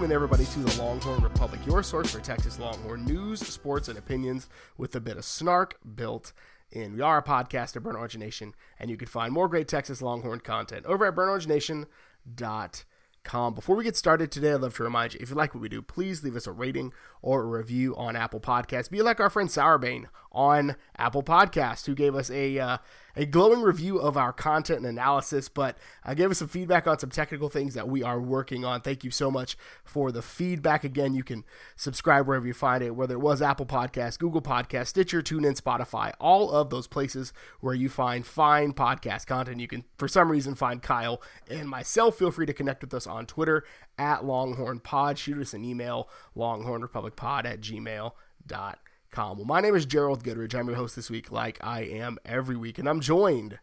Welcoming everybody to the Longhorn Republic, your source for Texas Longhorn news, sports, and opinions with a bit of snark built in. We are a podcast of Burnt Orange Nation, and you can find more great Texas Longhorn content over at burntorangenation.com. Before we get started today, I'd love to remind you if you like what we do, please leave us a rating or a review on Apple Podcasts. Be like our friend Sourbane on Apple Podcasts, who gave us a uh, a glowing review of our content and analysis, but uh, gave us some feedback on some technical things that we are working on. Thank you so much for the feedback. Again, you can subscribe wherever you find it, whether it was Apple Podcasts, Google Podcasts, Stitcher, TuneIn, Spotify, all of those places where you find fine podcast content. You can, for some reason, find Kyle and myself. Feel free to connect with us on Twitter at Longhorn Pod. Shoot us an email, longhornrepublicpod at gmail.com. Well, my name is Gerald Goodridge. I'm your host this week, like I am every week, and I'm joined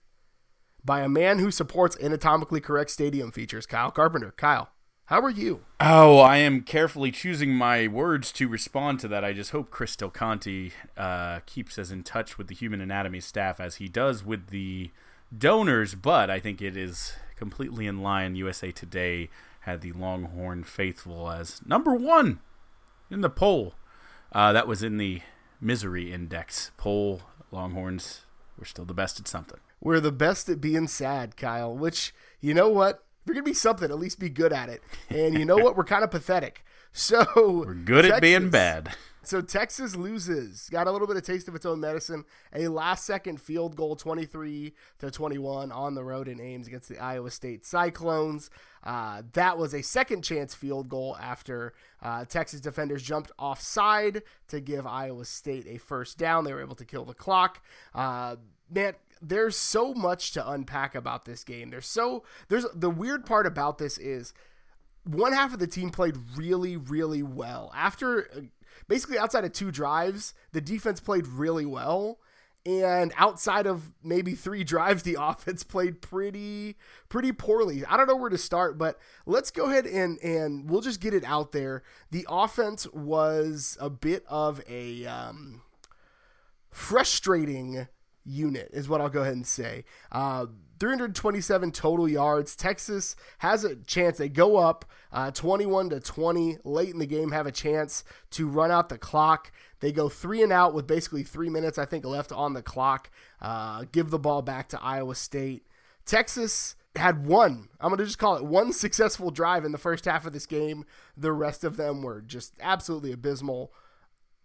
by a man who supports anatomically correct stadium features, Kyle Carpenter. Kyle, how are you? Oh, I am carefully choosing my words to respond to that. I just hope Chris Del Conte uh, keeps as in touch with the human anatomy staff as he does with the donors, but I think it is completely in line. USA Today had the Longhorn faithful as number one in the poll. Uh, that was in the misery index poll. Longhorns we're still the best at something. We're the best at being sad, Kyle, which, you know what? If you're going to be something, at least be good at it. And you know what? We're kind of pathetic. So we're good Texas, at being bad. So Texas loses. Got a little bit of taste of its own medicine. A last second field goal 23 to 21 on the road in Ames against the Iowa State Cyclones. Uh, that was a second chance field goal after uh, Texas defenders jumped offside to give Iowa State a first down. They were able to kill the clock. Uh, man, there's so much to unpack about this game. There's so there's the weird part about this is one half of the team played really really well. After basically outside of two drives, the defense played really well. And outside of maybe three drives, the offense played pretty pretty poorly. I don't know where to start, but let's go ahead and and we'll just get it out there. The offense was a bit of a um, frustrating unit, is what I'll go ahead and say. Uh, 327 total yards. Texas has a chance. They go up uh, 21 to 20 late in the game, have a chance to run out the clock. They go three and out with basically three minutes, I think, left on the clock. Uh, give the ball back to Iowa State. Texas had one, I'm going to just call it one successful drive in the first half of this game. The rest of them were just absolutely abysmal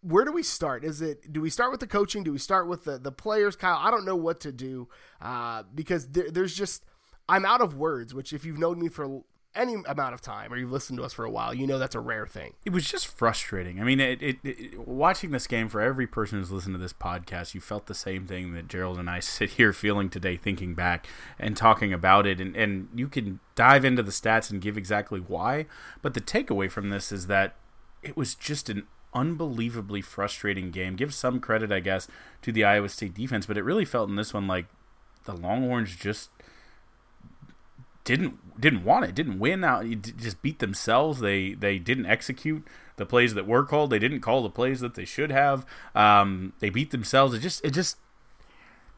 where do we start? Is it do we start with the coaching? Do we start with the the players? Kyle, I don't know what to do uh, because there, there's just I'm out of words. Which if you've known me for any amount of time or you've listened to us for a while, you know that's a rare thing. It was just frustrating. I mean, it, it, it, watching this game for every person who's listened to this podcast, you felt the same thing that Gerald and I sit here feeling today, thinking back and talking about it. And, and you can dive into the stats and give exactly why. But the takeaway from this is that it was just an unbelievably frustrating game. Give some credit, I guess, to the Iowa State defense, but it really felt in this one like the Longhorns just didn't didn't want it, didn't win out, just beat themselves. They they didn't execute the plays that were called. They didn't call the plays that they should have. Um, they beat themselves. It just it just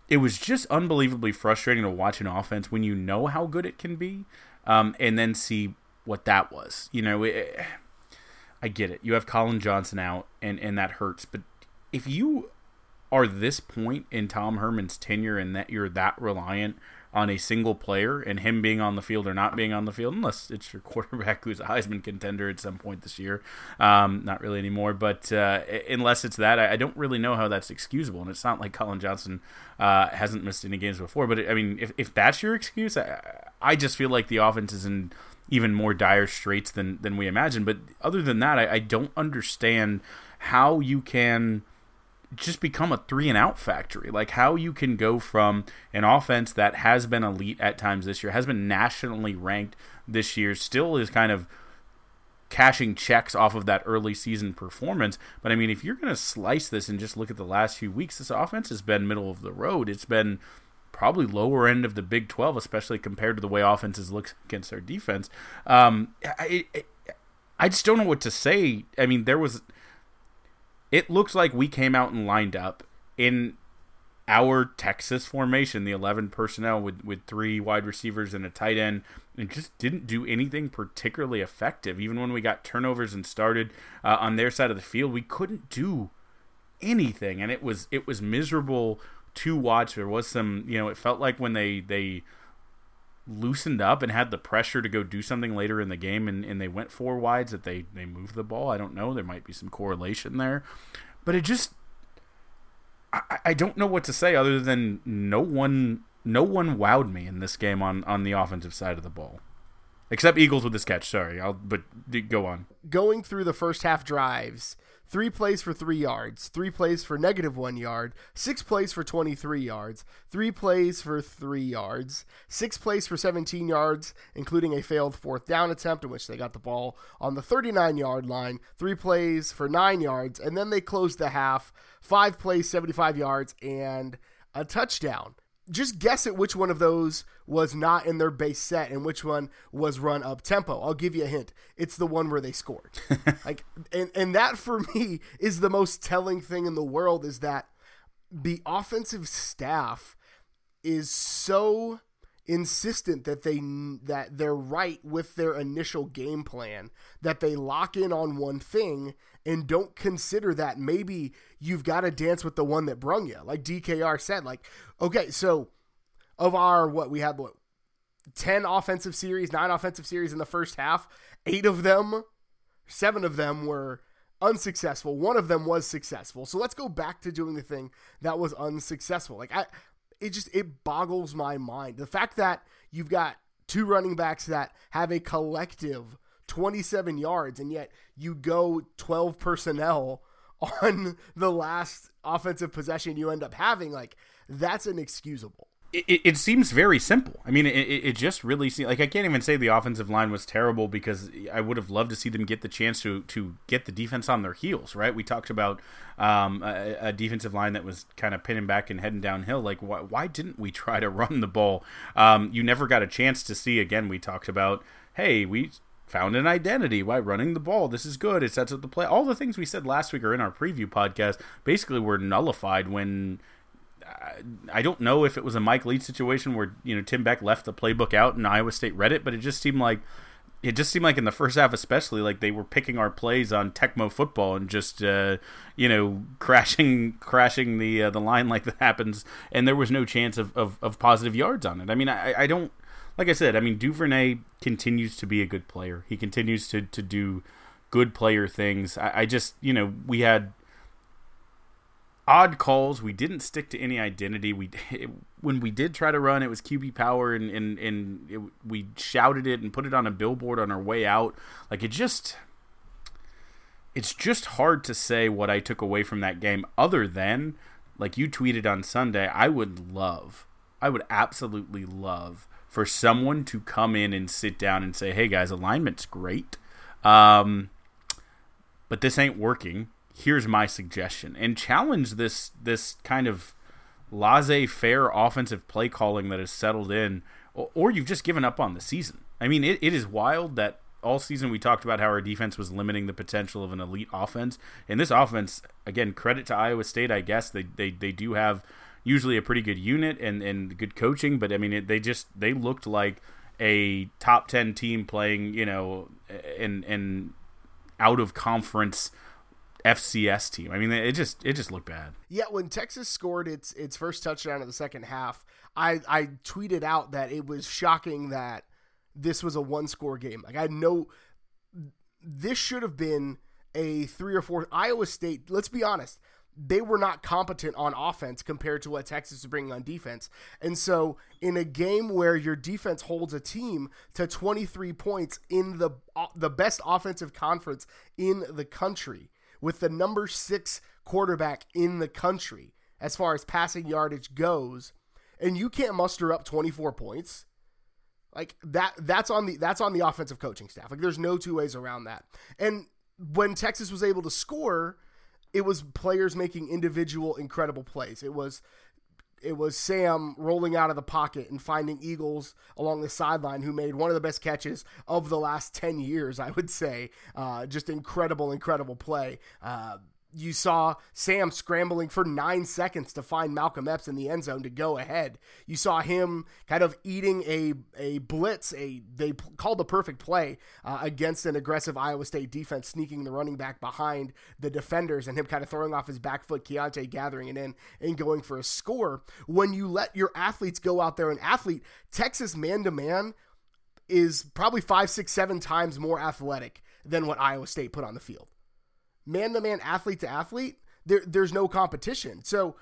it was just unbelievably frustrating to watch an offense when you know how good it can be, um, and then see what that was. You know. It, I get it. You have Collin Johnson out, and and that hurts. But if you are this point in Tom Herman's tenure, and that you're that reliant on a single player and him being on the field or not being on the field, unless it's your quarterback who's a Heisman contender at some point this year. Um, not really anymore, but uh, unless it's that, I, don't really know how that's excusable. And it's not like Collin Johnson uh, hasn't missed any games before. But I mean, if, if that's your excuse, I, I just feel like the offense is in even more dire straits than than we imagine. But other than that, I, I don't understand how you can just become a three and out factory. Like how you can go from an offense that has been elite at times this year, has been nationally ranked this year, still is kind of cashing checks off of that early season performance. But I mean, if you're going to slice this and just look at the last few weeks, this offense has been middle of the road. It's been probably lower end of the Big 12, especially compared to the way offenses look against our defense. Um, I, I, I just don't know what to say. I mean, there was. It looks like we came out and lined up in our Texas formation, the 11 personnel with, with three wide receivers and a tight end, and just didn't do anything particularly effective. Even when we got turnovers and started uh, on their side of the field, we couldn't do anything, and it was it was miserable to watch. There was some, you know, it felt like when they they loosened up and had the pressure to go do something later in the game and, and they went four wides that they they moved the ball. I don't know. There might be some correlation there, but it just I, I don't know what to say other than no one no one wowed me in this game on on the offensive side of the ball. Except Eagles with this catch. Sorry, I'll but go on. Going through the first half drives, three plays for three yards, three plays for negative one yard, six plays for 23 yards, three plays for three yards, six plays for 17 yards, including a failed fourth down attempt in which they got the ball on the 39 yard line, three plays for nine yards, and then they closed the half, five plays, 75 yards, and a touchdown just guess at which one of those was not in their base set and which one was run up tempo. I'll give you a hint. It's the one where they scored. like and and that for me is the most telling thing in the world is that the offensive staff is so insistent that they that they're right with their initial game plan that they lock in on one thing and don't consider that maybe you've got to dance with the one that brung you like DKR said like okay so of our what we had what 10 offensive series 9 offensive series in the first half 8 of them 7 of them were unsuccessful. One of them was successful. So let's go back to doing the thing that was unsuccessful. Like I it just it boggles my mind. The fact that you've got two running backs that have a collective 27 yards and yet you go 12 personnel on the last offensive possession you end up having like that's inexcusable it, it seems very simple. I mean, it, it just really seems like I can't even say the offensive line was terrible because I would have loved to see them get the chance to to get the defense on their heels. Right? We talked about um, a, a, defensive line that was kind of pinning back and heading downhill. Like, why, why didn't we try to run the ball? Um, you never got a chance to see. Again, we talked about, hey, we found an identity by running the ball. This is good. It sets up the play. All the things we said last week or in our preview podcast basically were nullified when I don't know if it was a Mike Leach situation where you know Tim Beck left the playbook out and Iowa State read it, but it just seemed like it just seemed like in the first half, especially, like they were picking our plays on Tecmo football and just uh, you know crashing crashing the uh, the line like that happens, and there was no chance of, of, of positive yards on it. I mean, I, I don't like I said. I mean, Duvernay continues to be a good player. He continues to to do good player things. I, I just you know we had odd calls. We didn't stick to any identity. We it, when we did try to run, it was QB power, and and and it, we shouted it and put it on a billboard on our way out. Like it just, it's just hard to say what I took away from that game, other than like you tweeted on Sunday. I would love, I would absolutely love for someone to come in and sit down and say, "Hey guys, alignment's great." Um, but this ain't working. Here's my suggestion. And challenge this this kind of laissez-faire offensive play calling that has settled in or, or you've just given up on the season. I mean it, it is wild that all season we talked about how our defense was limiting the potential of an elite offense. And this offense again credit to iowa state i guess. They they, they do have usually a pretty good unit and, and good coaching but i mean it, they just they looked like a top 10 team playing you know in in out of conference FCS team. I mean, it just it just looked bad. Yeah, when Texas scored its its first touchdown of the second half, I I tweeted out that it was shocking that this was a one score game. Like I know this should have been a three or four. Iowa State. Let's be honest. They were not competent on offense compared to what Texas is bringing on defense. And so, in a game where your defense holds a team to 23 points in the uh, the best offensive conference in the country, with the number six quarterback in the country as far as passing yardage goes, and you can't muster up 24 points. Like that that's on the that's on the offensive coaching staff. Like there's no two ways around that. And when Texas was able to score, it was players making individual incredible plays. It was it was Sam rolling out of the pocket and finding Eagles along the sideline who made one of the best catches of the last 10 years, I would say. Uh, just incredible, incredible play. Uh, you saw Sam scrambling for nine seconds to find Malcolm Epps in the end zone to go ahead. You saw him kind of eating a a blitz, a they called the perfect play uh, against an aggressive Iowa State defense, sneaking the running back behind the defenders, and him kind of throwing off his back foot, Keaontay gathering it in and going for a score. When you let your athletes go out there and athlete, Texas man to man is probably five, six, seven times more athletic than what Iowa State put on the field man to man, athlete to athlete, there there's no competition. So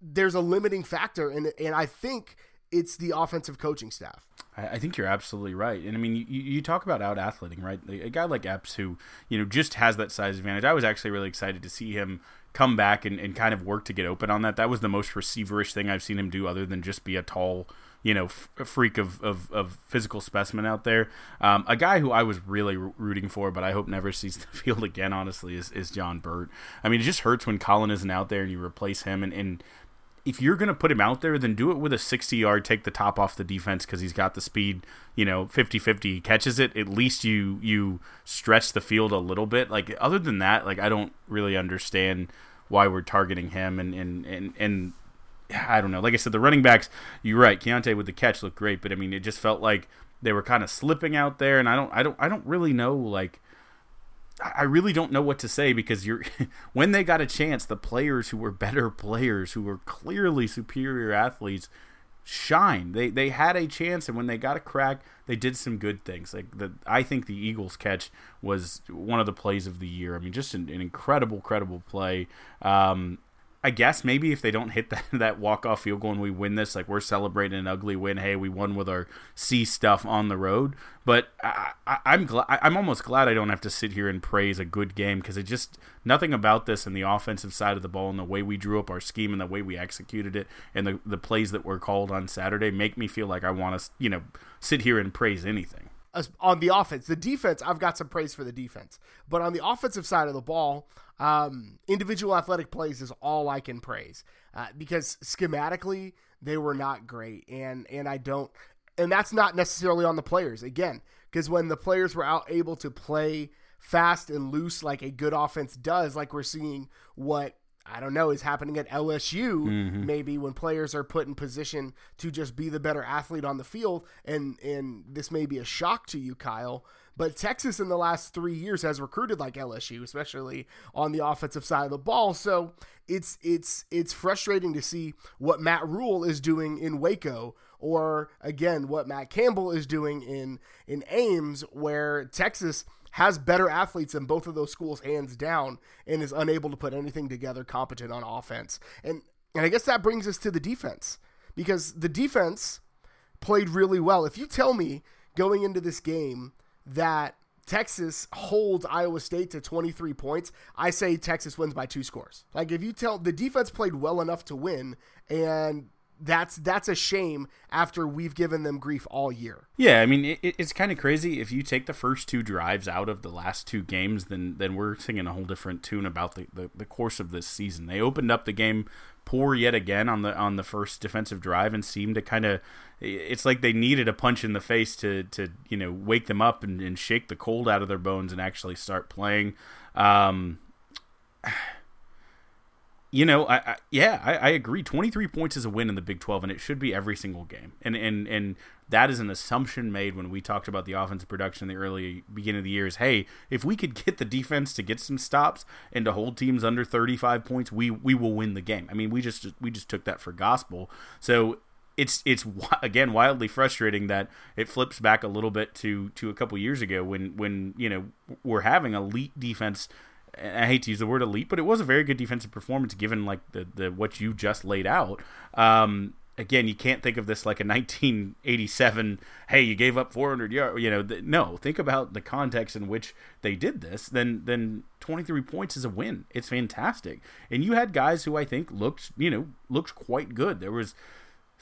there's a limiting factor, and and I think it's the offensive coaching staff. I, think you're absolutely right, and I mean, you, you talk about out athleting, right? A guy like Epps, who you know just has that size advantage. I was actually really excited to see him come back and, and kind of work to get open on that. That was the most receiverish thing I've seen him do, other than just be a tall you know, f- freak of, of, of, physical specimen out there. Um, a guy who I was really rooting for, but I hope never sees the field again, honestly, is, is John Burt. I mean, it just hurts when Collin isn't out there and you replace him. And, and if you're going to put him out there, then do it with a 60 yard, take the top off the defense because he's got the speed, you know, 50 50 catches it. At least you, you stretch the field a little bit. Like, other than that, like, I don't really understand why we're targeting him and, and, and, and I don't know. Like I said, the running backs, you're right. Keaontay with the catch looked great, but I mean, it just felt like they were kind of slipping out there, and I don't, I don't, I don't really know. Like, I really don't know what to say because you're when they got a chance, the players who were better players, who were clearly superior athletes, shine. They they had a chance, and when they got a crack, they did some good things. Like the, I think the Eagles catch was one of the plays of the year. I mean, just an, an incredible, credible play. Um, I guess maybe if they don't hit that, that walk off field goal and we win this, like we're celebrating an ugly win. Hey, we won with our C stuff on the road. But I, am glad. I'm almost glad I don't have to sit here and praise a good game because it just nothing about this and the offensive side of the ball and the way we drew up our scheme and the way we executed it and the the plays that were called on Saturday make me feel like I want to you know sit here and praise anything on the offense. The defense, I've got some praise for the defense. But on the offensive side of the ball, um, individual athletic plays is all I can praise uh, because schematically they were not great, and and I don't, and that's not necessarily on the players again because when the players were out able to play fast and loose like a good offense does, like we're seeing what I don't know, is happening at LSU, mm-hmm. maybe when players are put in position to just be the better athlete on the field. And, and this may be a shock to you, Kyle, but Texas in the last three years has recruited like LSU, especially on the offensive side of the ball. So it's, it's, it's frustrating to see what Matt Rhule is doing in Waco or again, what Matt Campbell is doing in, in Ames, where Texas – has better athletes in both of those schools hands down and is unable to put anything together competent on offense. And and I guess that brings us to the defense because the defense played really well. If you tell me going into this game that Texas holds Iowa State to 23 points, I say Texas wins by two scores. Like if you tell the defense played well enough to win and that's that's a shame after we've given them grief all year. Yeah, I mean it, it's kind of crazy if you take the first two drives out of the last two games, then then we're singing a whole different tune about the, the, the course of this season. They opened up the game poor yet again on the on the first defensive drive and seemed to kind of it's like they needed a punch in the face to to you know wake them up and, and shake the cold out of their bones and actually start playing. Um, you know, I, I yeah, I, I, agree. Twenty three points is a win in the Big Twelve, and it should be every single game. And and and that is an assumption made when we talked about the offensive production in the early beginning of the year. Is hey, if we could get the defense to get some stops and to hold teams under thirty five points, we we will win the game. I mean, we just we just took that for gospel. So it's it's again wildly frustrating that it flips back a little bit to to a couple years ago when when you know we're having elite defense I hate to use the word elite, but it was a very good defensive performance given like the, the what you just laid out. Um, again, you can't think of this like a 1987. Hey, you gave up 400 yards. You know, the, no. Think about the context in which they did this. Then, then 23 points is a win. It's fantastic. And you had guys who I think looked, you know, looked quite good. There was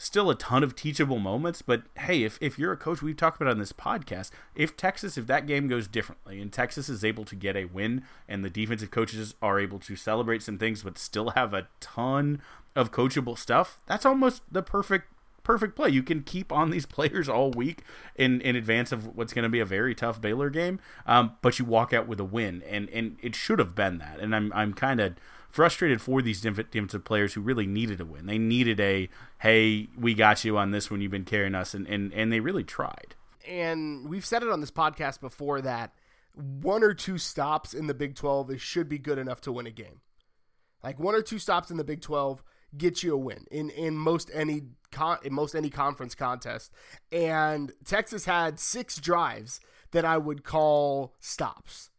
still a ton of teachable moments, but hey, if, if you're a coach, we've talked about on this podcast, if Texas, if that game goes differently and Texas is able to get a win and the defensive coaches are able to celebrate some things but still have a ton of coachable stuff, that's almost the perfect perfect play. You can keep on these players all week in in advance of what's going to be a very tough Baylor game, um, but you walk out with a win, and and it should have been that. And I'm I'm kind of frustrated for these defensive players who really needed a win. They needed a hey, we got you on this one. You've been carrying us, and and and they really tried. And we've said it on this podcast before that one or two stops in the Big 12 should be good enough to win a game. Like one or two stops in the Big 12 get you a win in in most any con- in most any conference contest. And Texas had six drives that I would call stops.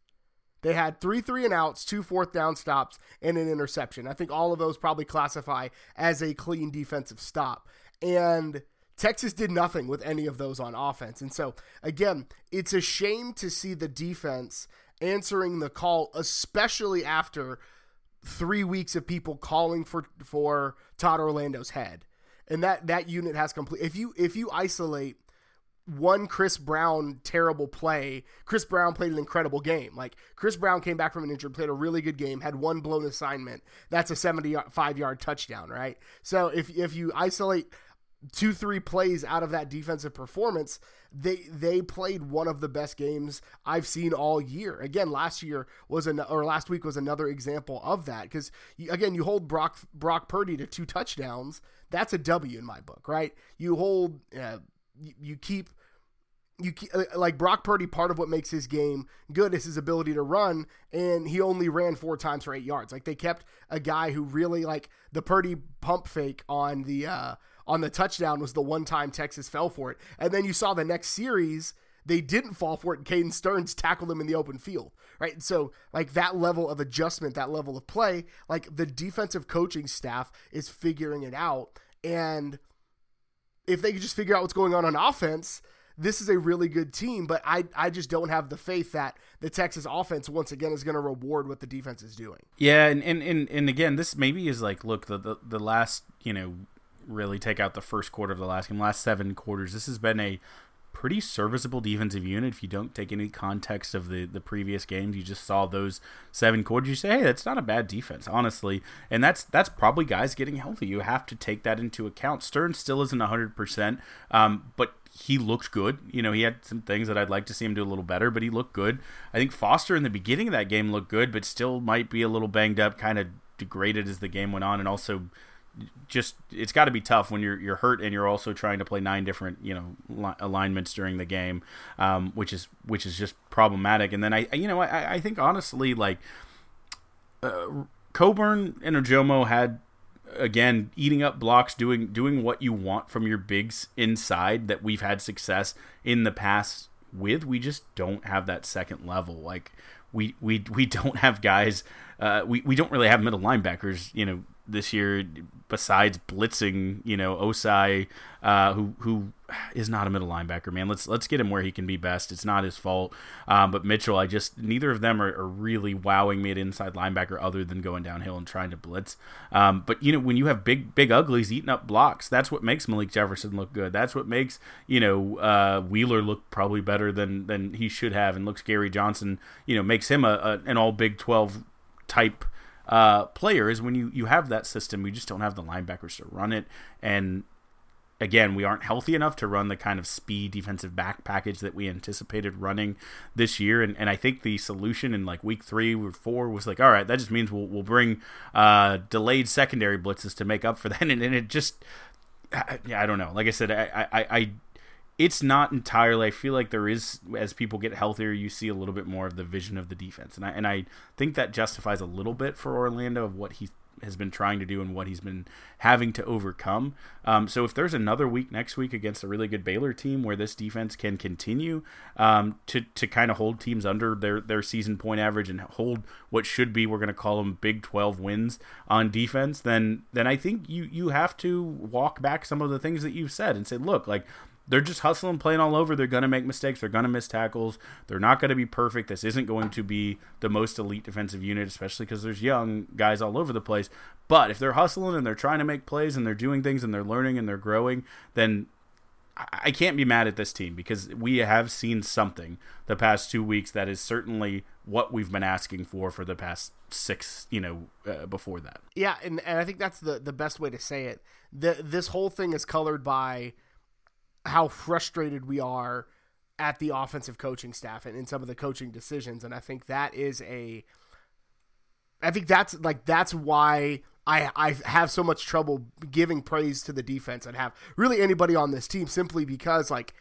They had three three and outs, two fourth down stops, and an interception. I think all of those probably classify as a clean defensive stop. And Texas did nothing with any of those on offense. And so, again, it's a shame to see the defense answering the call, especially after three weeks of people calling for for Todd Orlando's head. And that that unit has complete. If you if you isolate one Chris Brown terrible play, Chris Brown played an incredible game. Like Chris Brown came back from an injury, played a really good game, had one blown assignment. That's a 75 yard touchdown, right? So if if you isolate two three plays out of that defensive performance they they played one of the best games I've seen all year again last year was an or last week was another example of that because again you hold Brock Brock Purdy to two touchdowns that's a W in my book right you hold uh, you, you keep you uh, like Brock Purdy. Part of what makes his game good is his ability to run, and he only ran four times for eight yards. Like they kept a guy who really like the Purdy pump fake on the uh, on the touchdown was the one time Texas fell for it. And then you saw the next series, they didn't fall for it, and Caden Sterns tackled them in the open field, right? And so, like that level of adjustment, that level of play, like the defensive coaching staff is figuring it out. And if they could just figure out what's going on on offense, this is a really good team, but I, I just don't have the faith that the Texas offense once again is going to reward what the defense is doing. Yeah, and, and, and, and again, this maybe is like look the, the the last you know really take out the first quarter of the last game, last seven quarters, this has been a pretty serviceable defensive unit. If you don't take any context of the, the previous games, you just saw those seven quarters. You say, hey, that's not a bad defense, honestly. And that's that's probably guys getting healthy. You have to take that into account. Stern still isn't 100%, um, but he looked good. You know, he had some things that I'd like to see him do a little better, but he looked good. I think Foster in the beginning of that game looked good, but still might be a little banged up, kind of degraded as the game went on, and also just it's got to be tough when you're you're hurt and you're also trying to play nine different you know li- alignments during the game, um, which is which is just problematic. And then I you know I, I think honestly like uh, Coburn and Ojomo had again eating up blocks, doing doing what you want from your bigs inside that we've had success in the past with. We just don't have that second level like. We, we, we don't have guys. Uh, we, we don't really have middle linebackers. You know, this year besides blitzing, you know, Ossai, uh, who who is not a middle linebacker, man. Let's let's get him where he can be best. It's not his fault. Um, but Mitchell, I just neither of them are, are, really wowing me at inside linebacker other than going downhill and trying to blitz. Um, but you know, when you have big big uglies eating up blocks, that's what makes Malik Jefferson look good. That's what makes you know uh, Wheeler look probably better than than he should have, and looks Gary Johnson, you know, makes him a, a an all Big Twelve type uh, players when you, you have that system. We just don't have the linebackers to run it. And again, we aren't healthy enough to run the kind of speed defensive back package that we anticipated running this year. And, and I think the solution in like week three or four was like, all right, that just means we'll, we'll bring uh, delayed secondary blitzes to make up for that. And, and it just, I, I don't know. Like I said, I, I, I it's not entirely. I feel like there is, as people get healthier, you see a little bit more of the vision of the defense, and I and I think that justifies a little bit for Orlando of what he has been trying to do and what he's been having to overcome. Um, so if there's another week next week against a really good Baylor team where this defense can continue um, to to kind of hold teams under their their season point average and hold what should be we're going to call them Big 12 wins on defense, then then I think you you have to walk back some of the things that you've said and say, look, like they're just hustling, playing all over. They're going to make mistakes. They're going to miss tackles. They're not going to be perfect. This isn't going to be the most elite defensive unit, especially because there's young guys all over the place. But if they're hustling and they're trying to make plays and they're doing things and they're learning and they're growing, then I can't be mad at this team because we have seen something the past two weeks that is certainly what we've been asking for for the past six, you know, uh, before that. Yeah, and, and I think that's the the best way to say it. The, this whole thing is colored by how frustrated we are at the offensive coaching staff and in some of the coaching decisions, and I think that is a. I think that's like that's why I I have so much trouble giving praise to the defense and have really anybody on this team simply because like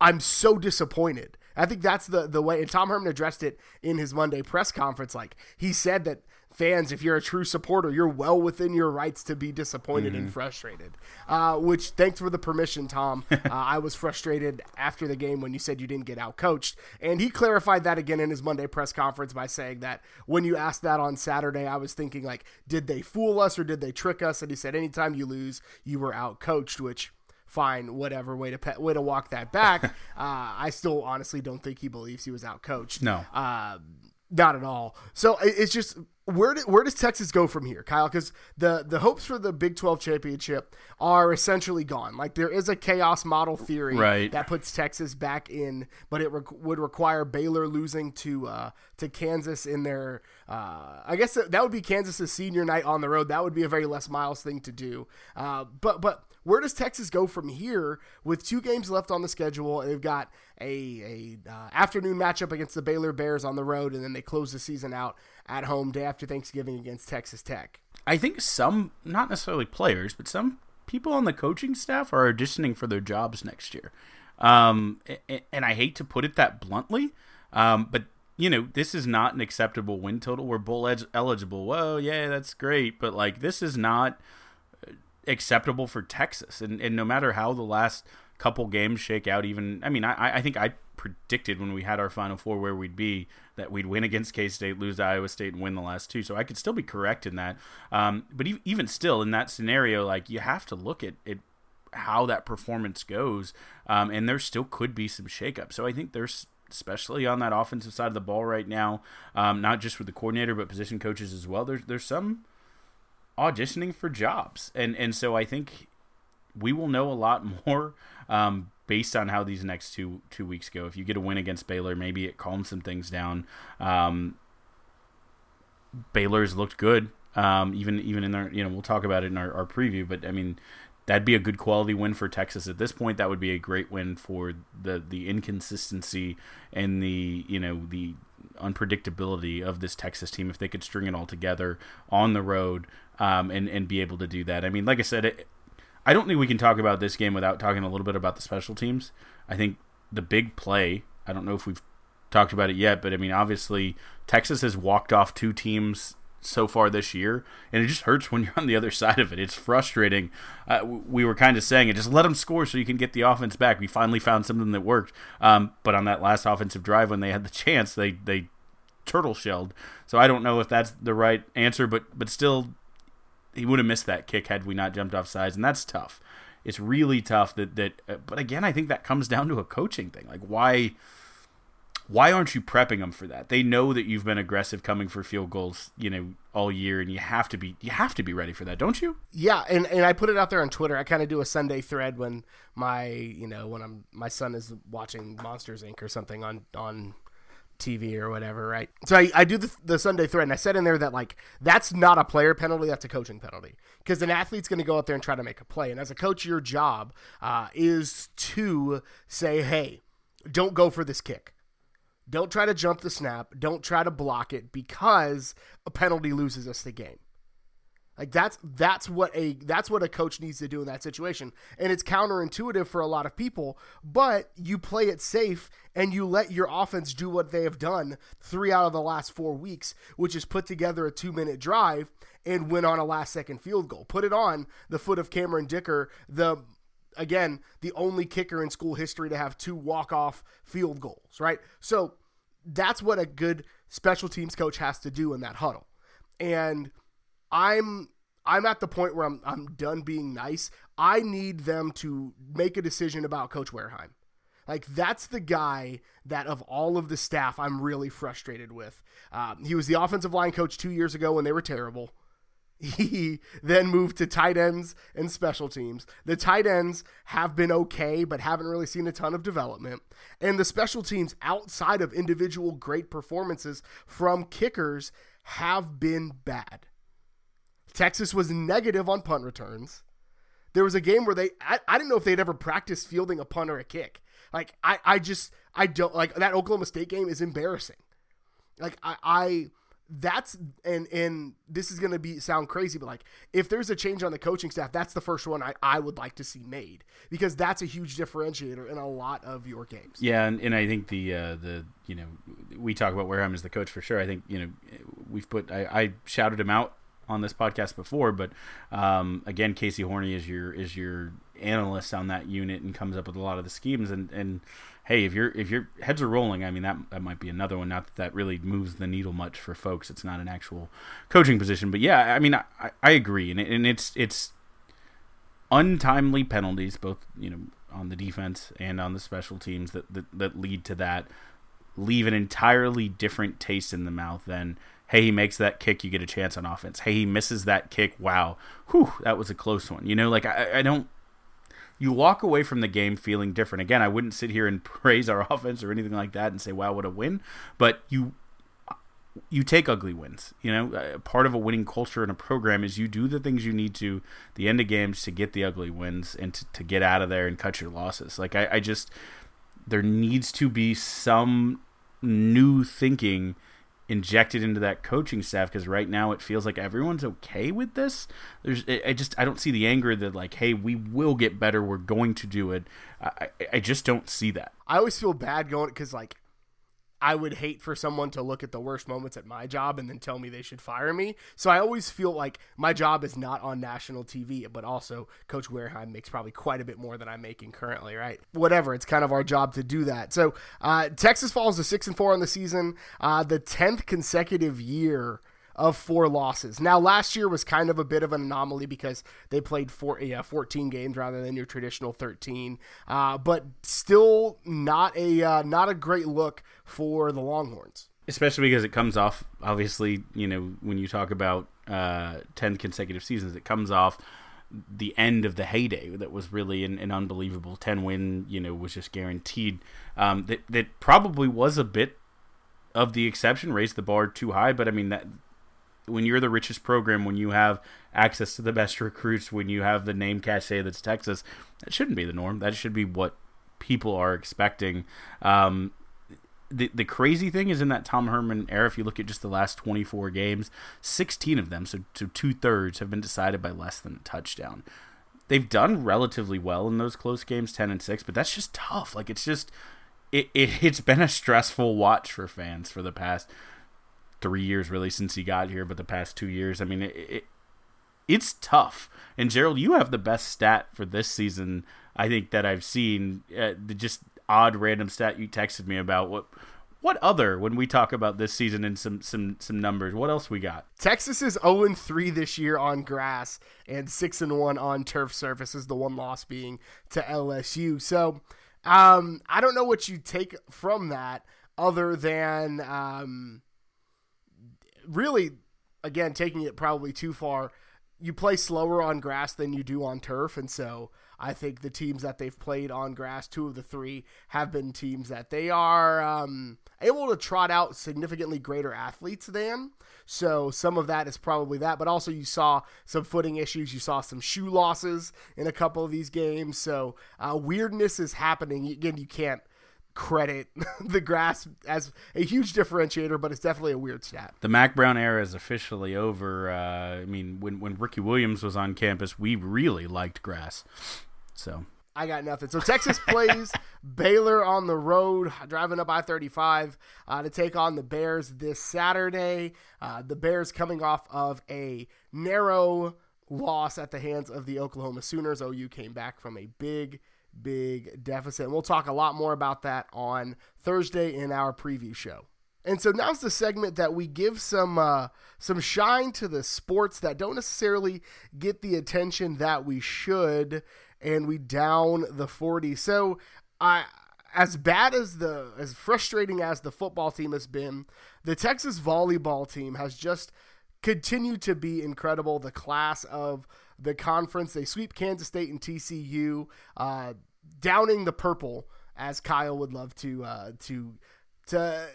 I'm so disappointed. I think that's the the way and Tom Herman addressed it in his Monday press conference like he said that fans, if you're a true supporter, you're well within your rights to be disappointed mm-hmm. and frustrated. Uh, which, thanks for the permission, Tom. uh, I was frustrated after the game when you said you didn't get out coached. And he clarified that again in his Monday press conference by saying that when you asked that on Saturday, I was thinking, like, did they fool us or did they trick us? And he said, anytime you lose, you were out coached, which fine, whatever way to pe- way to walk that back. uh, I still honestly don't think he believes he was out coached. No, uh, not at all. So it's just where do, where does Texas go from here, Kyle? Because the the hopes for the Big Twelve championship are essentially gone. Like there is a chaos model theory right. that puts Texas back in, but it re- would require Baylor losing to uh, to Kansas in their. Uh, I guess that would be Kansas's senior night on the road. That would be a very Les Miles thing to do. Uh, but but where does Texas go from here with two games left on the schedule? They've got a, a uh, afternoon matchup against the Baylor Bears on the road, and then they close the season out at home day after Thanksgiving against Texas Tech. I think some, not necessarily players, but some people on the coaching staff are auditioning for their jobs next year. Um, and I hate to put it that bluntly, um, but you know, this is not an acceptable win total. We're bowl eligible. Whoa, yeah, that's great, but like this is not acceptable for Texas. And and no matter how the last couple games shake out, even I mean, I I think I predicted when we had our Final Four where we'd be that we'd win against K State, lose to Iowa State, and win the last two. So I could still be correct in that. Um, but even still, in that scenario, like you have to look at it how that performance goes, um, and there still could be some shakeup. So I think there's especially on that offensive side of the ball right now, um, not just with the coordinator but position coaches as well. There's there's some auditioning for jobs, and and so I think we will know a lot more um, based on how these next two two weeks go. If you get a win against Baylor, maybe it calms some things down. Um, Baylor's looked good, um, even even in their you know we'll talk about it in our, our preview, but I mean that'd be a good quality win for Texas at this point. That would be a great win for the the inconsistency and the you know the unpredictability of this Texas team if they could string it all together on the road um, and and be able to do that. I mean, like I said, it, I don't think we can talk about this game without talking a little bit about the special teams. I think the big play. I don't know if we've talked about it yet, but I mean, obviously Texas has walked off two teams so far this year, and it just hurts when you're on the other side of it. It's frustrating. Uh, we were kind of saying it, just let them score so you can get the offense back. We finally found something that worked, um, but on that last offensive drive when they had the chance, they they turtle shelled. So I don't know if that's the right answer, but but still, he would have missed that kick had we not jumped off sides, and that's tough. It's really tough that that. Uh, but again, I think that comes down to a coaching thing. Like why why aren't you prepping them for that? They know that you've been aggressive coming for field goals, you know, all year, and you have to be you have to be ready for that, don't you? Yeah, and, and I put it out there on Twitter. I kind of do a Sunday thread when my you know when I'm my son is watching Monsters Inc. or something on on TV or whatever, right? So I, I do the, the Sunday thread, and I said in there that like that's not a player penalty, that's a coaching penalty, because an athlete's going to go out there and try to make a play, and as a coach, your job uh, is to say, hey, don't go for this kick. Don't try to jump the snap. Don't try to block it because a penalty loses us the game. Like that's that's what a that's what a coach needs to do in that situation. And it's counterintuitive for a lot of people, but you play it safe and you let your offense do what they have done 3 out of the last 4 weeks, which is put together a 2-minute drive and win on a last second field goal. Put it on the foot of Cameron Dicker, the again, the only kicker in school history to have two walk-off field goals, right? So that's what a good special teams coach has to do in that huddle. And I'm I'm at the point where I'm I'm done being nice. I need them to make a decision about Coach Warehime. Like that's the guy that of all of the staff I'm really frustrated with. Um, he was the offensive line coach two years ago when they were terrible. He then moved to tight ends and special teams. The tight ends have been okay, but haven't really seen a ton of development. And the special teams, outside of individual great performances from kickers, have been bad. Texas was negative on punt returns. There was a game where they, I, I didn't know if they'd ever practiced fielding a punt or a kick. Like, I, I just, I don't, like, that Oklahoma State game is embarrassing. Like, I, I that's and and this is gonna be sound crazy, but like if there's a change on the coaching staff, that's the first one I, I would like to see made because that's a huge differentiator in a lot of your games. Yeah, and, and I think the uh, the you know we talk about Warehime as the coach for sure. I think you know we've put I, I shouted him out on this podcast before, but um, again, Casey Horney is your is your analyst on that unit and comes up with a lot of the schemes and and hey, if your if your heads are rolling, I mean that that might be another one. Not that that really moves the needle much for folks. It's not an actual coaching position, but yeah, I mean I, I agree, and, it, and it's it's untimely penalties, both you know on the defense and on the special teams that that, that lead to that leave an entirely different taste in the mouth than hey he makes that kick you get a chance on offense hey he misses that kick wow whew that was a close one you know like i, I don't you walk away from the game feeling different. Again, I wouldn't sit here and praise our offense or anything like that and say, "Wow, what a win!" But you you take ugly wins. You know, uh, part of a winning culture in a program is you do the things you need to the end of games to get the ugly wins and to, to get out of there and cut your losses. Like I, I just there needs to be some new thinking injected into that coaching staff because right now it feels like everyone's okay with this. There's, I just, I don't see the anger that like, hey, we will get better. We're going to do it. I, I just don't see that. I always feel bad going because like I would hate for someone to look at the worst moments at my job and then tell me they should fire me. So I always feel like my job is not on national TV, but also Coach Warehime makes probably quite a bit more than I'm making currently, right? Whatever, it's kind of our job to do that. So uh, Texas falls to six and four on the season, uh, the tenth consecutive year of four losses. Now, last year was kind of a bit of an anomaly because they played four, yeah, 14 games rather than your traditional 13, uh, but still not a uh, not a great look for the Longhorns. Especially because it comes off, obviously, you know, when you talk about uh, 10 consecutive seasons, it comes off the end of the heyday that was really an, an unbelievable 10 win, you know, was just guaranteed. Um, that, that probably was a bit of the exception, raised the bar too high, but I mean, that when you're the richest program, when you have access to the best recruits, when you have the name cachet that's Texas, that shouldn't be the norm. That should be what people are expecting. Um, the the crazy thing is in that Tom Herman era, if you look at just the last 24 games, 16 of them, so, so two thirds, have been decided by less than a touchdown. They've done relatively well in those close games, 10 and 6, but that's just tough. Like it's just it, it it's been a stressful watch for fans for the past three years really since he got here, but the past two years, I mean, it, it, it's tough. And Gerald, you have the best stat for this season, I think that I've seen. Uh, the just odd random stat you texted me about. What what other when we talk about this season and some some some numbers? What else we got? Texas is zero and three this year on grass and six and one on turf surfaces. The one loss being to LSU. So um, I don't know what you take from that other than. Um, really, again, taking it probably too far, you play slower on grass than you do on turf. And so I think the teams that they've played on grass, two of the three, have been teams that they are um, able to trot out significantly greater athletes than. So some of that is probably that. But also, you saw some footing issues. You saw some shoe losses in a couple of these games. So uh, weirdness is happening. Again, you can't credit the grass as a huge differentiator, but it's definitely a weird stat. The Mack Brown era is officially over. Uh, I mean, when when Ricky Williams was on campus, we really liked grass. So I got nothing. So Texas plays Baylor on the road, driving up I 35 uh, to take on the Bears this Saturday. Uh, the Bears coming off of a narrow loss at the hands of the Oklahoma Sooners. OU came back from a big big deficit. And we'll talk a lot more about that on Thursday in our preview show. And so now's the segment that we give some uh, some shine to the sports that don't necessarily get the attention that we should, and we down the forty. So I as bad as the as frustrating as the football team has been, the Texas volleyball team has just continued to be incredible. The class of the conference, they sweep Kansas State and TCU, uh, downing the purple, as Kyle would love to uh, to to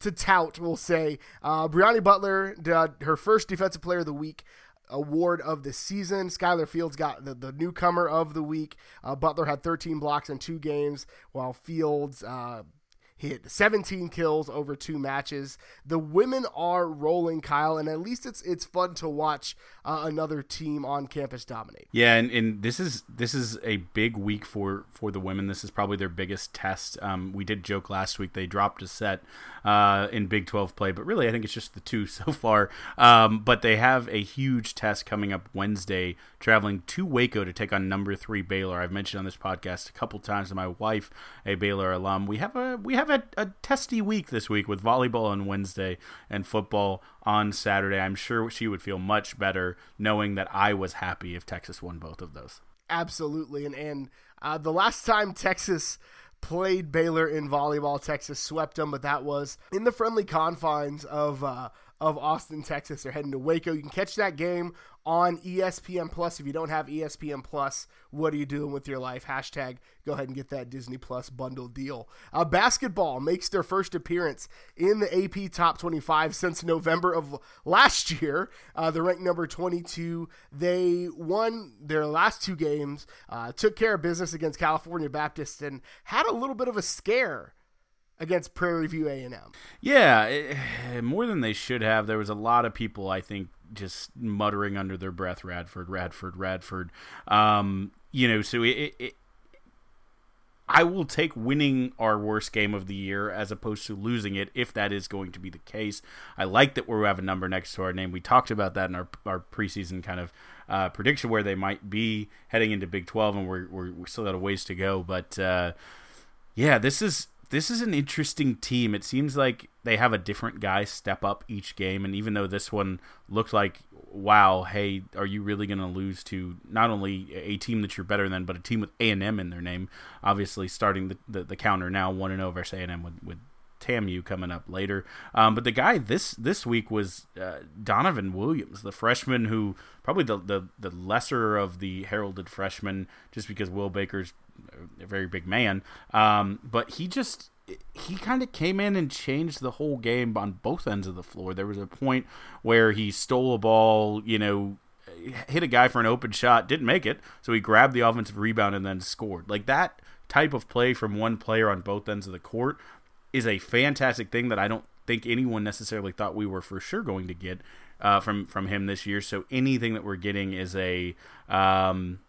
to tout. We'll say uh, Brionne Butler, her first Defensive Player of the Week award of the season. Skylar Fields got the, the newcomer of the week. Uh, Butler had 13 blocks in two games, while Fields uh, hit 17 kills over two matches. The women are rolling, Kyle, and at least it's it's fun to watch uh, another team on campus dominate. Yeah, and, and this is this is a big week for for the women. This is probably their biggest test. Um, we did joke last week they dropped a set uh, in Big 12 play, but really I think it's just the two so far. Um, but they have a huge test coming up Wednesday, traveling to Waco to take on number three Baylor. I've mentioned on this podcast a couple times to my wife, a Baylor alum. We have a we have a, a testy week this week with volleyball on Wednesday and football on Saturday. I'm sure she would feel much better knowing that I was happy if Texas won both of those. Absolutely, and and uh, the last time Texas played Baylor in volleyball, Texas swept them, but that was in the friendly confines of uh, of Austin, Texas. They're heading to Waco. You can catch that game on ESPN Plus. If you don't have ESPN Plus, what are you doing with your life? Hashtag go ahead and get that Disney Plus bundle deal. Uh, basketball makes their first appearance in the AP Top 25 since November of last year. Uh, they're ranked number 22. They won their last two games, uh, took care of business against California Baptist, and had a little bit of a scare against Prairie View A&M. Yeah, it, more than they should have. There was a lot of people, I think, just muttering under their breath, Radford, Radford, Radford. Um, you know, so it, it, I will take winning our worst game of the year as opposed to losing it if that is going to be the case. I like that we have a number next to our name. We talked about that in our, our preseason kind of uh, prediction where they might be heading into Big 12, and we're, we're, we still got a ways to go. But uh, yeah, this is this is an interesting team. It seems like they have a different guy step up each game, and even though this one looked like, wow, hey, are you really going to lose to not only a team that you're better than, but a team with A and M in their name? Obviously, starting the, the, the counter now, one and zero versus A and M with with TAMU coming up later. Um, but the guy this this week was uh, Donovan Williams, the freshman who probably the, the the lesser of the heralded freshmen, just because Will Baker's a very big man. Um, but he just he kind of came in and changed the whole game on both ends of the floor. There was a point where he stole a ball, you know, hit a guy for an open shot, didn't make it, so he grabbed the offensive rebound and then scored. Like that type of play from one player on both ends of the court is a fantastic thing that I don't think anyone necessarily thought we were for sure going to get uh, from from him this year. So anything that we're getting is a um,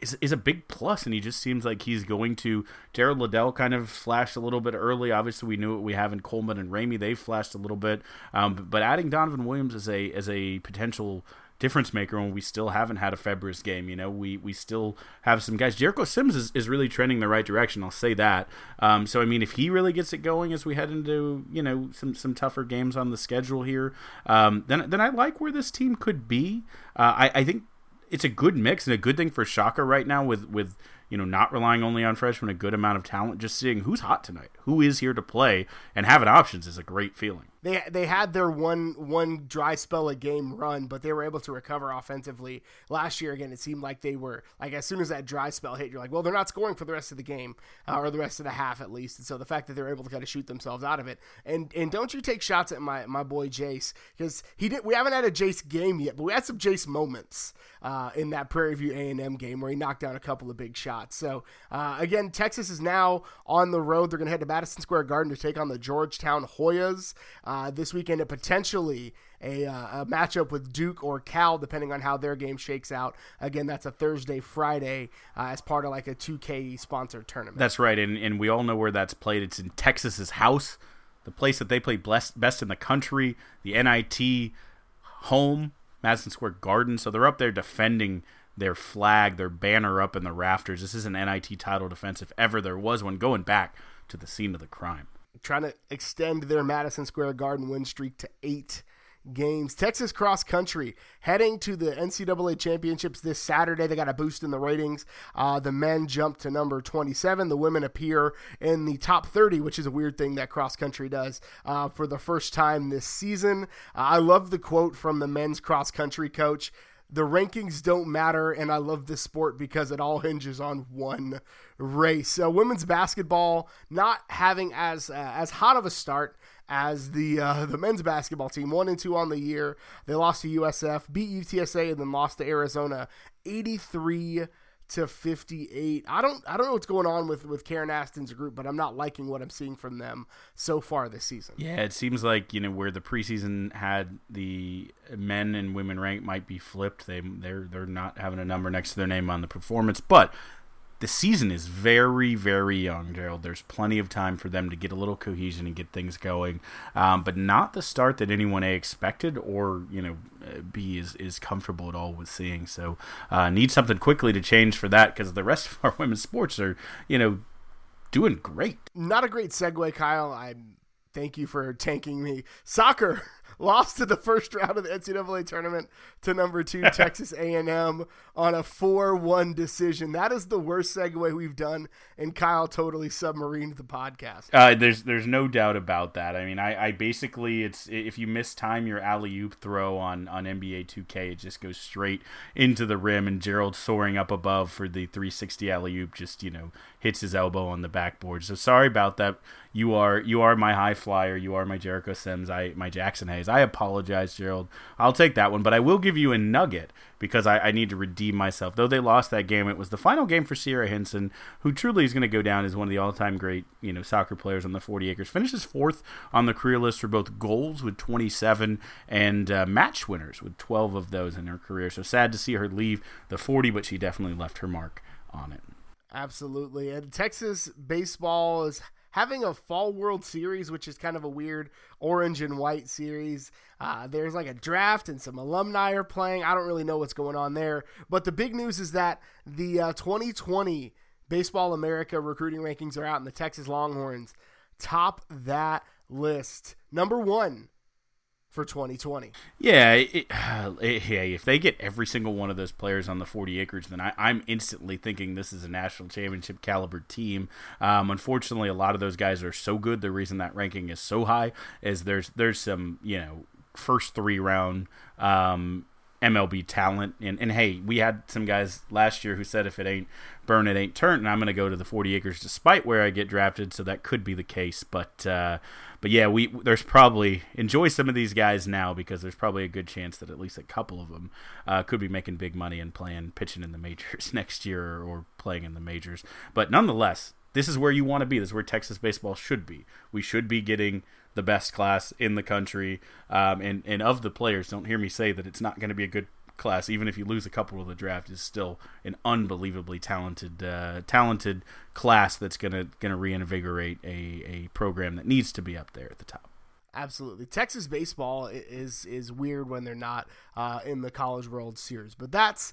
is, is a big plus, and he just seems like he's going to. Jared Liddell kind of flashed a little bit early. Obviously, we knew what we have in Coleman and Ramey; they flashed a little bit. Um, but adding Donovan Williams as a as a potential difference maker when we still haven't had a Febres game. You know, we we still have some guys. Jericho Sims is, is really trending the right direction. I'll say that. Um, so I mean, if he really gets it going as we head into you know some some tougher games on the schedule here, um, then then I like where this team could be. Uh, I, I think it's a good mix and a good thing for Shaka right now with with you know not relying only on freshmen, a good amount of talent. Just seeing who's hot tonight, who is here to play, and having options is a great feeling they they had their one one dry spell a game run, but they were able to recover offensively last year. Again, it seemed like they were like as soon as that dry spell hit, you're like, well, they're not scoring for the rest of the game uh, or the rest of the half at least. And so the fact that they're able to kind of shoot themselves out of it, and and don't you take shots at my my boy Jase because he did. We haven't had a Jase game yet, but we had some Jase moments uh, in that Prairie View A and M game where he knocked down a couple of big shots. So uh, again, Texas is now on the road. They're going to head to Madison Square Garden to take on the Georgetown Hoyas uh, this weekend and potentially a, uh, a, matchup with Duke or Cal, depending on how their game shakes out. Again, that's a Thursday, Friday uh, as part of like a 2K sponsored tournament. That's right, and, and we all know where that's played. It's in Texas's house, the place that they play best, best in the country, the NIT home, Madison Square Garden. So they're up there defending their flag, their banner up in the rafters. This is an NIT title defense, if ever there was one, going back to the scene of the crime trying to extend their Madison Square Garden win streak to eight games. Texas cross country heading to the NCAA championships this Saturday. They got a boost in the ratings. Uh, the men jumped to number 27. The women appear in the top 30, which is a weird thing that cross country does uh, for the first time this season. Uh, I love the quote from the men's cross country coach the rankings don't matter, and I love this sport because it all hinges on one race. Uh, women's basketball not having as uh, as hot of a start as the uh, the men's basketball team, one and two on the year. They lost to USF, beat UTSA, and then lost to Arizona, eighty three to 58. I don't I don't know what's going on with with Karen Aston's group, but I'm not liking what I'm seeing from them so far this season. Yeah, it seems like, you know, where the preseason had the men and women rank might be flipped. They they're they're not having a number next to their name on the performance, but the season is very, very young, Gerald. There's plenty of time for them to get a little cohesion and get things going, um, but not the start that anyone A expected or you know B is is comfortable at all with seeing. So uh, need something quickly to change for that because the rest of our women's sports are you know doing great. Not a great segue, Kyle. I thank you for tanking me. Soccer lost to the first round of the NCAA tournament to number two Texas A&M on a 4-1 decision. That is the worst segue we've done, and Kyle totally submarined the podcast. Uh, there's there's no doubt about that. I mean, I, I basically it's if you miss time your alley oop throw on on NBA 2K, it just goes straight into the rim, and Gerald soaring up above for the 360 alley oop just you know hits his elbow on the backboard. So sorry about that. You are you are my high flyer. You are my Jericho Sims. I my Jaxson Hayes. I apologize, Gerald. I'll take that one, but I will give you a nugget because I, I need to redeem myself. Though they lost that game, it was the final game for Cyera Hintzen, who truly is going to go down as one of the all-time great you know soccer players on the 40 acres. Finishes fourth on the career list for both goals with 27 and uh, match winners with 12 of those in her career. So sad to see her leave the 40, but she definitely left her mark on it. Absolutely. And Texas baseball is having a fall World Series, which is kind of a weird orange and white series. Uh, there's like a draft and some alumni are playing. I don't really know what's going on there. But the big news is that the uh, 2020 Baseball America recruiting rankings are out, and the Texas Longhorns top that list. Number one for 2020. Yeah, it, it, yeah. If they get every single one of those players on the 40 acres, then I, am instantly thinking this is a national championship caliber team. Um, unfortunately, a lot of those guys are so good. The reason that ranking is so high is there's there's some you know first three round um, MLB talent. And, and hey, we had some guys last year who said if it ain't burn, it ain't turn, and I'm going to go to the 40 acres despite where I get drafted. So that could be the case. But uh, but yeah, we there's probably enjoy some of these guys now because there's probably a good chance that at least a couple of them uh, could be making big money and playing pitching in the majors next year or playing in the majors. But nonetheless, this is where you want to be. This is where Texas baseball should be. We should be getting the best class in the country. Um, and and of the players, don't hear me say that it's not going to be a good class. Even if you lose a couple of the draft, is still an unbelievably talented uh, talented class that's gonna gonna reinvigorate a a program that needs to be up there at the top. Absolutely, Texas baseball is is weird when they're not uh, in the College World Series, but that's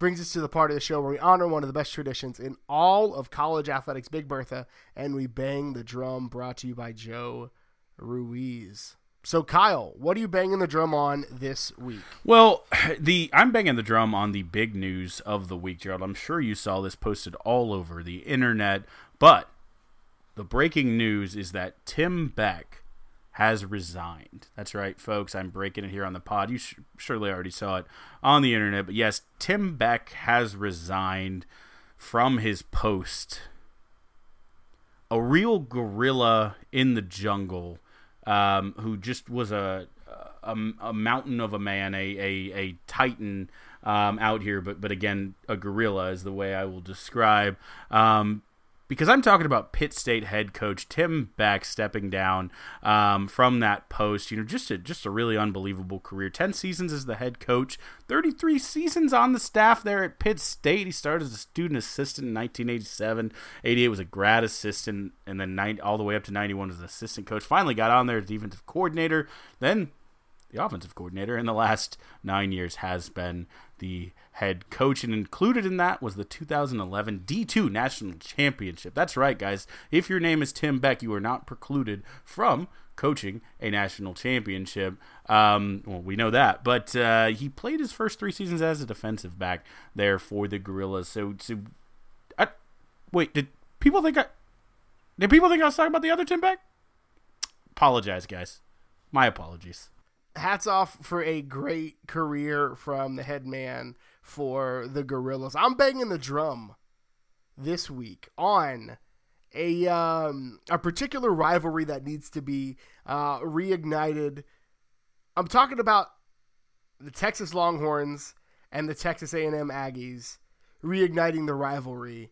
brings us to the part of the show where we honor one of the best traditions in all of college athletics, Big Bertha, and we bang the drum. Brought to you by Joe Ruiz. So Kyle, what are you banging the drum on this week? Well, the I'm banging the drum on the big news of the week, Gerald. I'm sure you saw this posted all over the internet, but the breaking news is that Tim Beck has resigned. That's right, folks. I'm breaking it here on the pod. You sh- surely already saw it on the internet, but yes, Tim Beck has resigned from his post. A real gorilla in the jungle um, who just was a, a, a mountain of a man, a a, a titan um, out here. But but again, a gorilla is the way I will describe. Um, because I'm talking about Pitt State head coach Tim Beck stepping down um, from that post. You know, just a just a really unbelievable career. Ten seasons as the head coach, 33 seasons on the staff there at Pitt State. He started as a student assistant in 1987. 88 was a grad assistant, and then 90, all the way up to 91 was an assistant coach. Finally got on there as defensive coordinator. Then the offensive coordinator in the last nine years has been the head coach. And included in that was the 2011 D2 National Championship. That's right, guys. If your name is Tim Beck, you are not precluded from coaching a national championship. Um, well, we know that, but uh, he played his first three seasons as a defensive back there for the Gorillas. So, so I, wait, did people think I did people think I was talking about the other Tim Beck? Apologize, guys. My apologies. Hats off for a great career from the head man for the Gorillas. I'm banging the drum this week on a um, a particular rivalry that needs to be uh, reignited. I'm talking about the Texas Longhorns and the Texas A&M Aggies reigniting the rivalry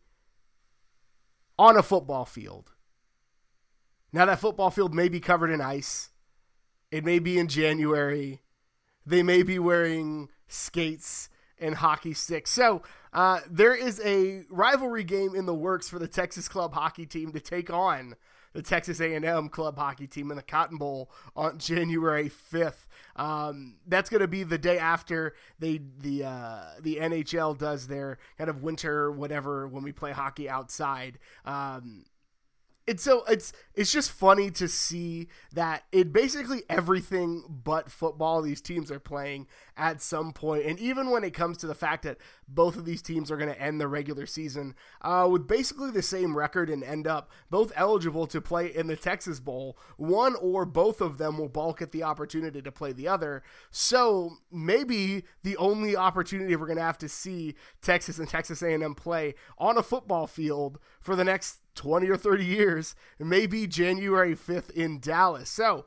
on a football field. Now that football field may be covered in ice. It may be in January. They may be wearing skates and hockey sticks. So uh, there is a rivalry game in the works for the Texas club hockey team to take on the Texas A&M club hockey team in the Cotton Bowl on January 5th. Um, that's going to be the day after they the uh, the NHL does their kind of winter whatever when we play hockey outside. Um, it's so it's it's just funny to see that it basically everything but football these teams are playing at some point. And even when it comes to the fact that both of these teams are going to end the regular season uh, with basically the same record and end up both eligible to play in the texas bowl one or both of them will balk at the opportunity to play the other. So maybe the only opportunity we're going to have to see texas and texas a&m play on a football field for the next 20 or 30 years, maybe January 5th in Dallas. So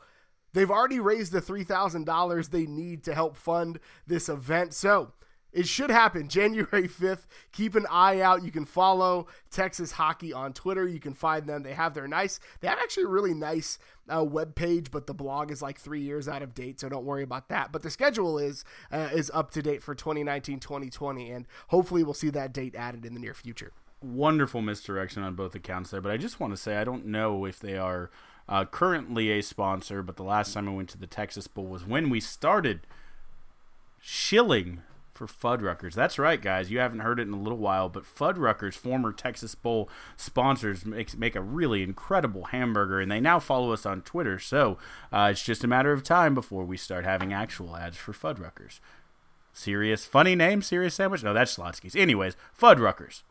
they've already raised the $3,000 they need to help fund this event. So it should happen January 5th. Keep an eye out. You can follow Texas Hockey on Twitter. You can find them. They have their nice, they have actually a really nice uh, web page, but the blog is like three years out of date, so don't worry about that. But the schedule is uh, is up to date for 2019 2020, and hopefully we'll see that date added in the near future wonderful misdirection on both accounts there. But I just want to say I don't know if they are uh, currently a sponsor, but the last time I went to the Texas Bowl was when we started shilling for Fuddruckers. That's right, guys. You haven't heard it in a little while, but Fuddruckers, former Texas Bowl sponsors, make, make a really incredible hamburger, and they now follow us on Twitter. So uh, it's just a matter of time before we start having actual ads for Fuddruckers. Serious, funny name, serious sandwich? No, that's Schlotzsky's. Anyways, Fuddruckers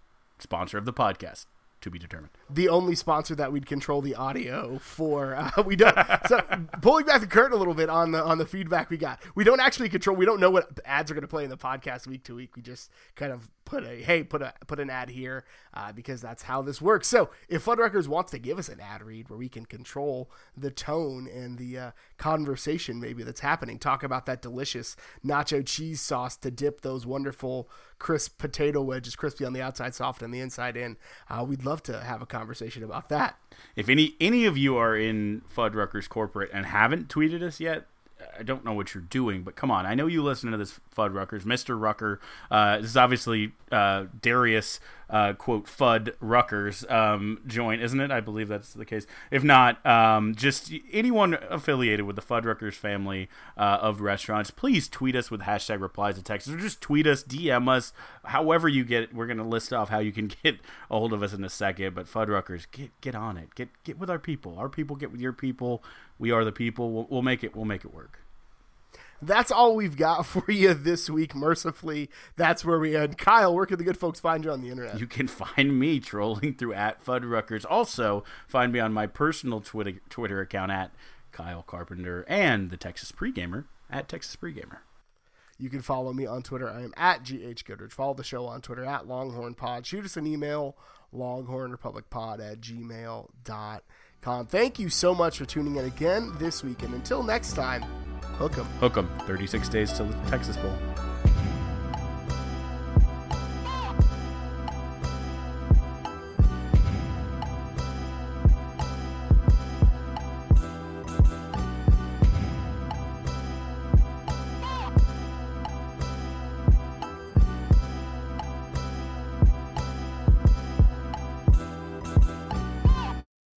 sponsor of the podcast to be determined. The only sponsor that we'd control the audio for. Uh, we don't. So pulling back the curtain a little bit on the on the feedback we got, we don't actually control. We don't know what ads are going to play in the podcast week to week. We just kind of put a hey, put a put an ad here uh, because that's how this works. So if Fuddruckers wants to give us an ad read where we can control the tone and the uh, conversation maybe that's happening, talk about that delicious nacho cheese sauce to dip those wonderful crisp potato wedges, crispy on the outside, soft on the inside in. Uh, we'd love to have a conversation about that. If any any of you are in Fuddruckers corporate and haven't tweeted us yet, I don't know what you're doing, but come on. I know you listen to this Fuddruckers. Mr. Rucker. Uh, this is obviously uh, Darius, uh, quote, Fudd Ruckers um, joint, isn't it? I believe that's the case. If not, um, just anyone affiliated with the Fuddruckers family uh, of restaurants, please tweet us with hashtag replies to Texas, or just tweet us, DM us, however you get. We're going to list off how you can get a hold of us in a second, but Fuddruckers, get, get on it. Get, get with our people. Our people get with your people. We are the people. We'll, we'll make it. We'll make it work that's all we've got for you this week. Mercifully, that's where we end. Kyle, where can the good folks find you on the internet? You can find me trolling through at Fuddruckers. Also, find me on my personal Twitter Twitter account at Kyle Carpenter and the Texas Pregamer at Texas Pregamer. You can follow me on Twitter. I am at GH Goodrich. Follow the show on Twitter at Longhorn Pod. Shoot us an email, longhornrepublicpod at gmail.com. Thank you so much for tuning in again this week. And until next time, Hook 'em. Hook 'em. 36 days till the Texas Bowl.